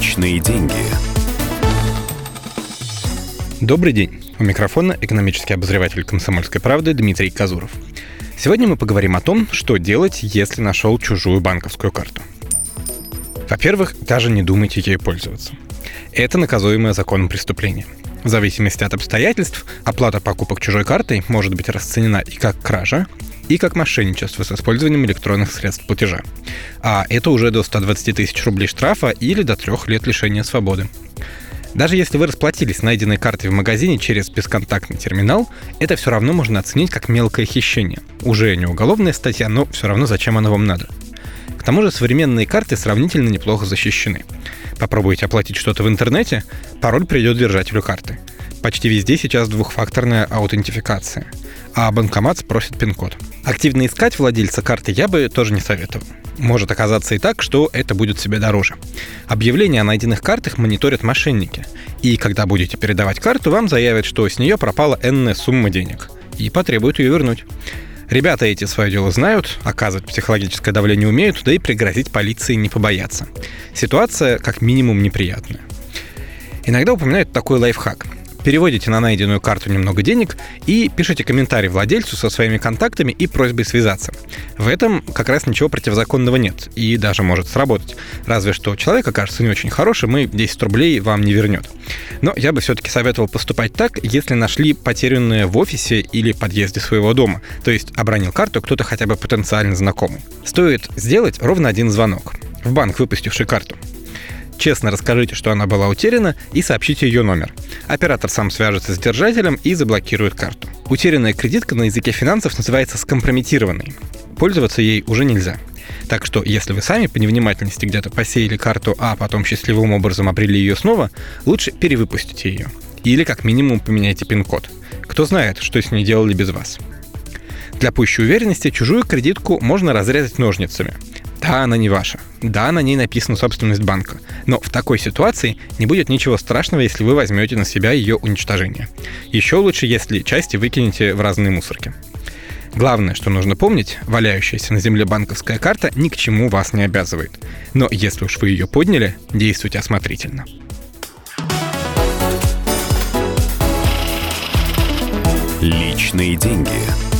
Личные деньги. Добрый день. У микрофона экономический обозреватель «Комсомольской правды» Дмитрий Казуров. Сегодня мы поговорим о том, что делать, если нашел чужую банковскую карту. Во-первых, даже не думайте ею пользоваться. Это наказуемое законом преступление. В зависимости от обстоятельств, оплата покупок чужой картой может быть расценена и как кража, и как мошенничество с использованием электронных средств платежа. А это уже до 120 тысяч рублей штрафа или до трех лет лишения свободы. Даже если вы расплатились найденной картой в магазине через бесконтактный терминал, это все равно можно оценить как мелкое хищение. Уже не уголовная статья, но все равно зачем оно вам надо. К тому же современные карты сравнительно неплохо защищены. Попробуйте оплатить что-то в интернете, пароль придет держателю карты. Почти везде сейчас двухфакторная аутентификация, а банкомат спросит пин-код. Активно искать владельца карты я бы тоже не советовал. Может оказаться и так, что это будет себе дороже. Объявления о найденных картах мониторят мошенники. И когда будете передавать карту, вам заявят, что с нее пропала энная сумма денег. И потребуют ее вернуть. Ребята эти свое дело знают, оказывать психологическое давление умеют, да и пригрозить полиции не побоятся. Ситуация как минимум неприятная. Иногда упоминают такой лайфхак – переводите на найденную карту немного денег и пишите комментарий владельцу со своими контактами и просьбой связаться. В этом как раз ничего противозаконного нет и даже может сработать. Разве что человек окажется не очень хорошим и 10 рублей вам не вернет. Но я бы все-таки советовал поступать так, если нашли потерянное в офисе или подъезде своего дома, то есть обронил карту кто-то хотя бы потенциально знакомый. Стоит сделать ровно один звонок в банк, выпустивший карту. Честно расскажите, что она была утеряна, и сообщите ее номер. Оператор сам свяжется с держателем и заблокирует карту. Утерянная кредитка на языке финансов называется скомпрометированной. Пользоваться ей уже нельзя. Так что, если вы сами по невнимательности где-то посеяли карту, а потом счастливым образом обрели ее снова, лучше перевыпустите ее. Или как минимум поменяйте пин-код. Кто знает, что с ней делали без вас. Для пущей уверенности чужую кредитку можно разрезать ножницами. Да, она не ваша. Да, на ней написана собственность банка. Но в такой ситуации не будет ничего страшного, если вы возьмете на себя ее уничтожение. Еще лучше, если части выкинете в разные мусорки. Главное, что нужно помнить, валяющаяся на земле банковская карта ни к чему вас не обязывает. Но если уж вы ее подняли, действуйте осмотрительно. Личные деньги.